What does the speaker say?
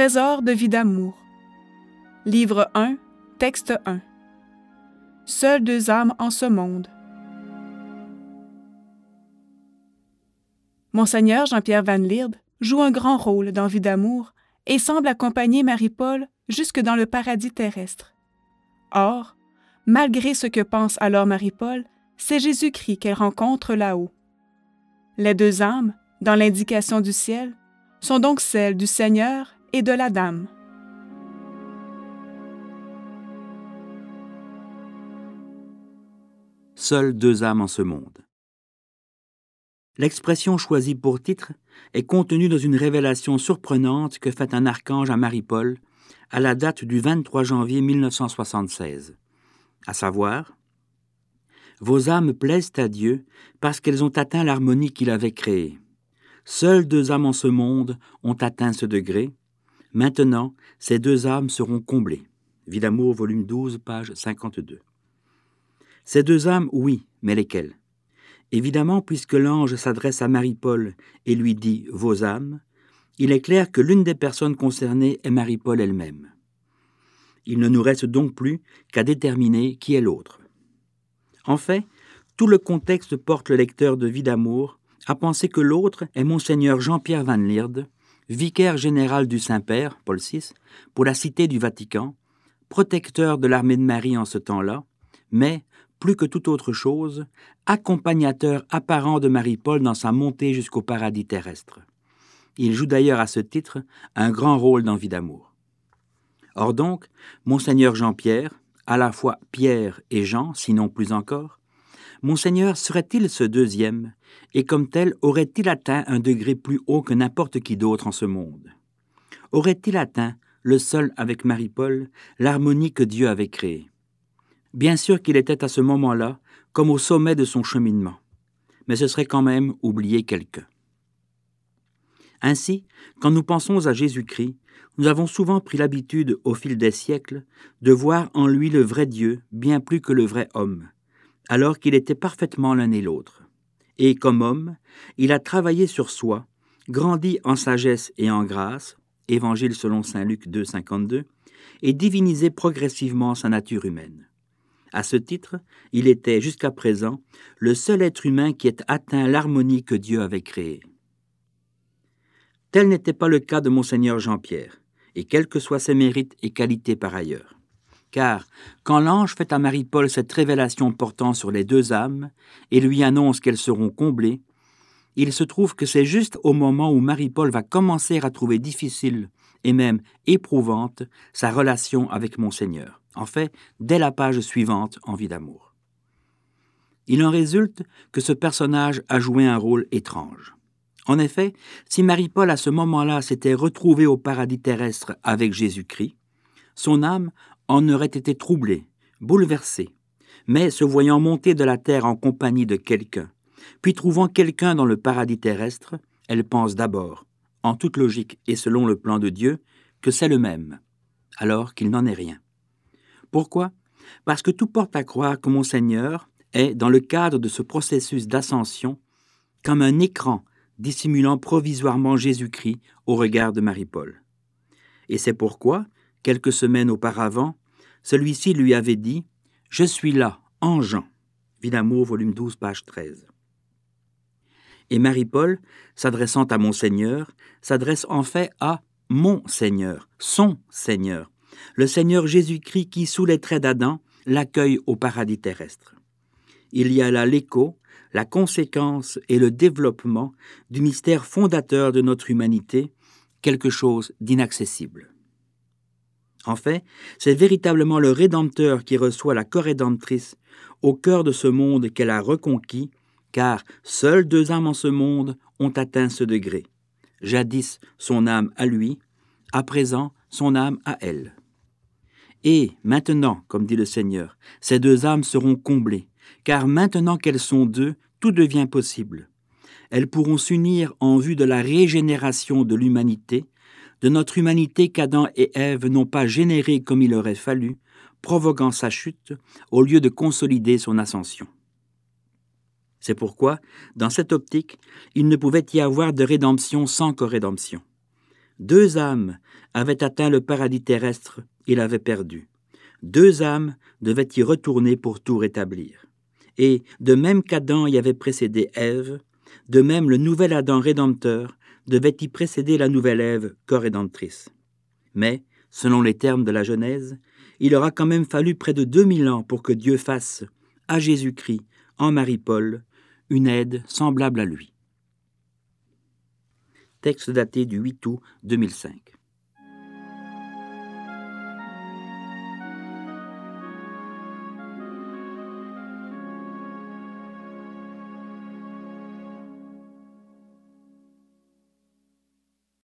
Trésor de vie d'amour. Livre 1, texte 1. Seules deux âmes en ce monde. Monseigneur Jean-Pierre Van Lierde joue un grand rôle dans Vie d'amour et semble accompagner Marie-Paul jusque dans le paradis terrestre. Or, malgré ce que pense alors Marie-Paul, c'est Jésus-Christ qu'elle rencontre là-haut. Les deux âmes, dans l'indication du ciel, sont donc celles du Seigneur et de la Dame. Seules deux âmes en ce monde. L'expression choisie pour titre est contenue dans une révélation surprenante que fait un archange à Marie-Paul à la date du 23 janvier 1976, à savoir Vos âmes plaisent à Dieu parce qu'elles ont atteint l'harmonie qu'il avait créée. Seules deux âmes en ce monde ont atteint ce degré. Maintenant, ces deux âmes seront comblées. Vie d'amour, volume 12, page 52. Ces deux âmes, oui, mais lesquelles? Évidemment, puisque l'ange s'adresse à Marie-Paul et lui dit Vos âmes, il est clair que l'une des personnes concernées est Marie-Paul elle-même. Il ne nous reste donc plus qu'à déterminer qui est l'autre. En fait, tout le contexte porte le lecteur de Vie d'amour à penser que l'autre est Monseigneur Jean-Pierre Van Lierde, vicaire général du Saint-Père, Paul VI, pour la Cité du Vatican, protecteur de l'armée de Marie en ce temps-là, mais, plus que toute autre chose, accompagnateur apparent de Marie-Paul dans sa montée jusqu'au paradis terrestre. Il joue d'ailleurs à ce titre un grand rôle dans Vie d'amour. Or donc, Monseigneur Jean-Pierre, à la fois Pierre et Jean, sinon plus encore, Monseigneur serait-il ce deuxième, et comme tel aurait-il atteint un degré plus haut que n'importe qui d'autre en ce monde? Aurait-il atteint, le seul avec Marie-Paul, l'harmonie que Dieu avait créée? Bien sûr qu'il était à ce moment-là comme au sommet de son cheminement, mais ce serait quand même oublier quelqu'un. Ainsi, quand nous pensons à Jésus-Christ, nous avons souvent pris l'habitude, au fil des siècles, de voir en lui le vrai Dieu bien plus que le vrai homme, alors qu'il était parfaitement l'un et l'autre. Et comme homme, il a travaillé sur soi, grandi en sagesse et en grâce, Évangile selon Saint Luc 2, 52, et divinisé progressivement sa nature humaine. À ce titre, il était jusqu'à présent le seul être humain qui ait atteint l'harmonie que Dieu avait créée. Tel n'était pas le cas de monseigneur Jean-Pierre, et quels que soient ses mérites et qualités par ailleurs. Car quand l'ange fait à Marie-Paul cette révélation portant sur les deux âmes et lui annonce qu'elles seront comblées, il se trouve que c'est juste au moment où Marie-Paul va commencer à trouver difficile et même éprouvante sa relation avec Monseigneur. En fait, dès la page suivante en vie d'amour. Il en résulte que ce personnage a joué un rôle étrange. En effet, si Marie-Paul à ce moment-là s'était retrouvée au paradis terrestre avec Jésus-Christ, son âme en aurait été troublée, bouleversée, mais se voyant monter de la terre en compagnie de quelqu'un, puis trouvant quelqu'un dans le paradis terrestre, elle pense d'abord, en toute logique et selon le plan de Dieu, que c'est le même, alors qu'il n'en est rien. Pourquoi? Parce que tout porte à croire que mon Seigneur est, dans le cadre de ce processus d'ascension, comme un écran dissimulant provisoirement Jésus-Christ au regard de Marie-Paul. Et c'est pourquoi, quelques semaines auparavant, celui-ci lui avait dit Je suis là, en Jean. Vie d'amour, volume 12, page 13. Et Marie-Paul, s'adressant à mon Seigneur, s'adresse en fait à mon Seigneur, son Seigneur, le Seigneur Jésus-Christ qui, sous les traits d'Adam, l'accueille au paradis terrestre. Il y a là l'écho, la conséquence et le développement du mystère fondateur de notre humanité, quelque chose d'inaccessible. En fait, c'est véritablement le Rédempteur qui reçoit la corrédemptrice au cœur de ce monde qu'elle a reconquis, car seules deux âmes en ce monde ont atteint ce degré. Jadis son âme à lui, à présent son âme à elle. Et maintenant, comme dit le Seigneur, ces deux âmes seront comblées, car maintenant qu'elles sont deux, tout devient possible. Elles pourront s'unir en vue de la régénération de l'humanité, de notre humanité qu'Adam et Ève n'ont pas générée comme il aurait fallu, provoquant sa chute, au lieu de consolider son ascension. C'est pourquoi, dans cette optique, il ne pouvait y avoir de rédemption sans corrédemption. Deux âmes avaient atteint le paradis terrestre et l'avaient perdu. Deux âmes devaient y retourner pour tout rétablir. Et, de même qu'Adam y avait précédé Ève, de même le nouvel Adam rédempteur devait y précéder la nouvelle Ève co-rédemptrice. Mais, selon les termes de la Genèse, il aura quand même fallu près de 2000 ans pour que Dieu fasse, à Jésus-Christ, en Marie-Paul, une aide semblable à lui. Texte daté du 8 août 2005.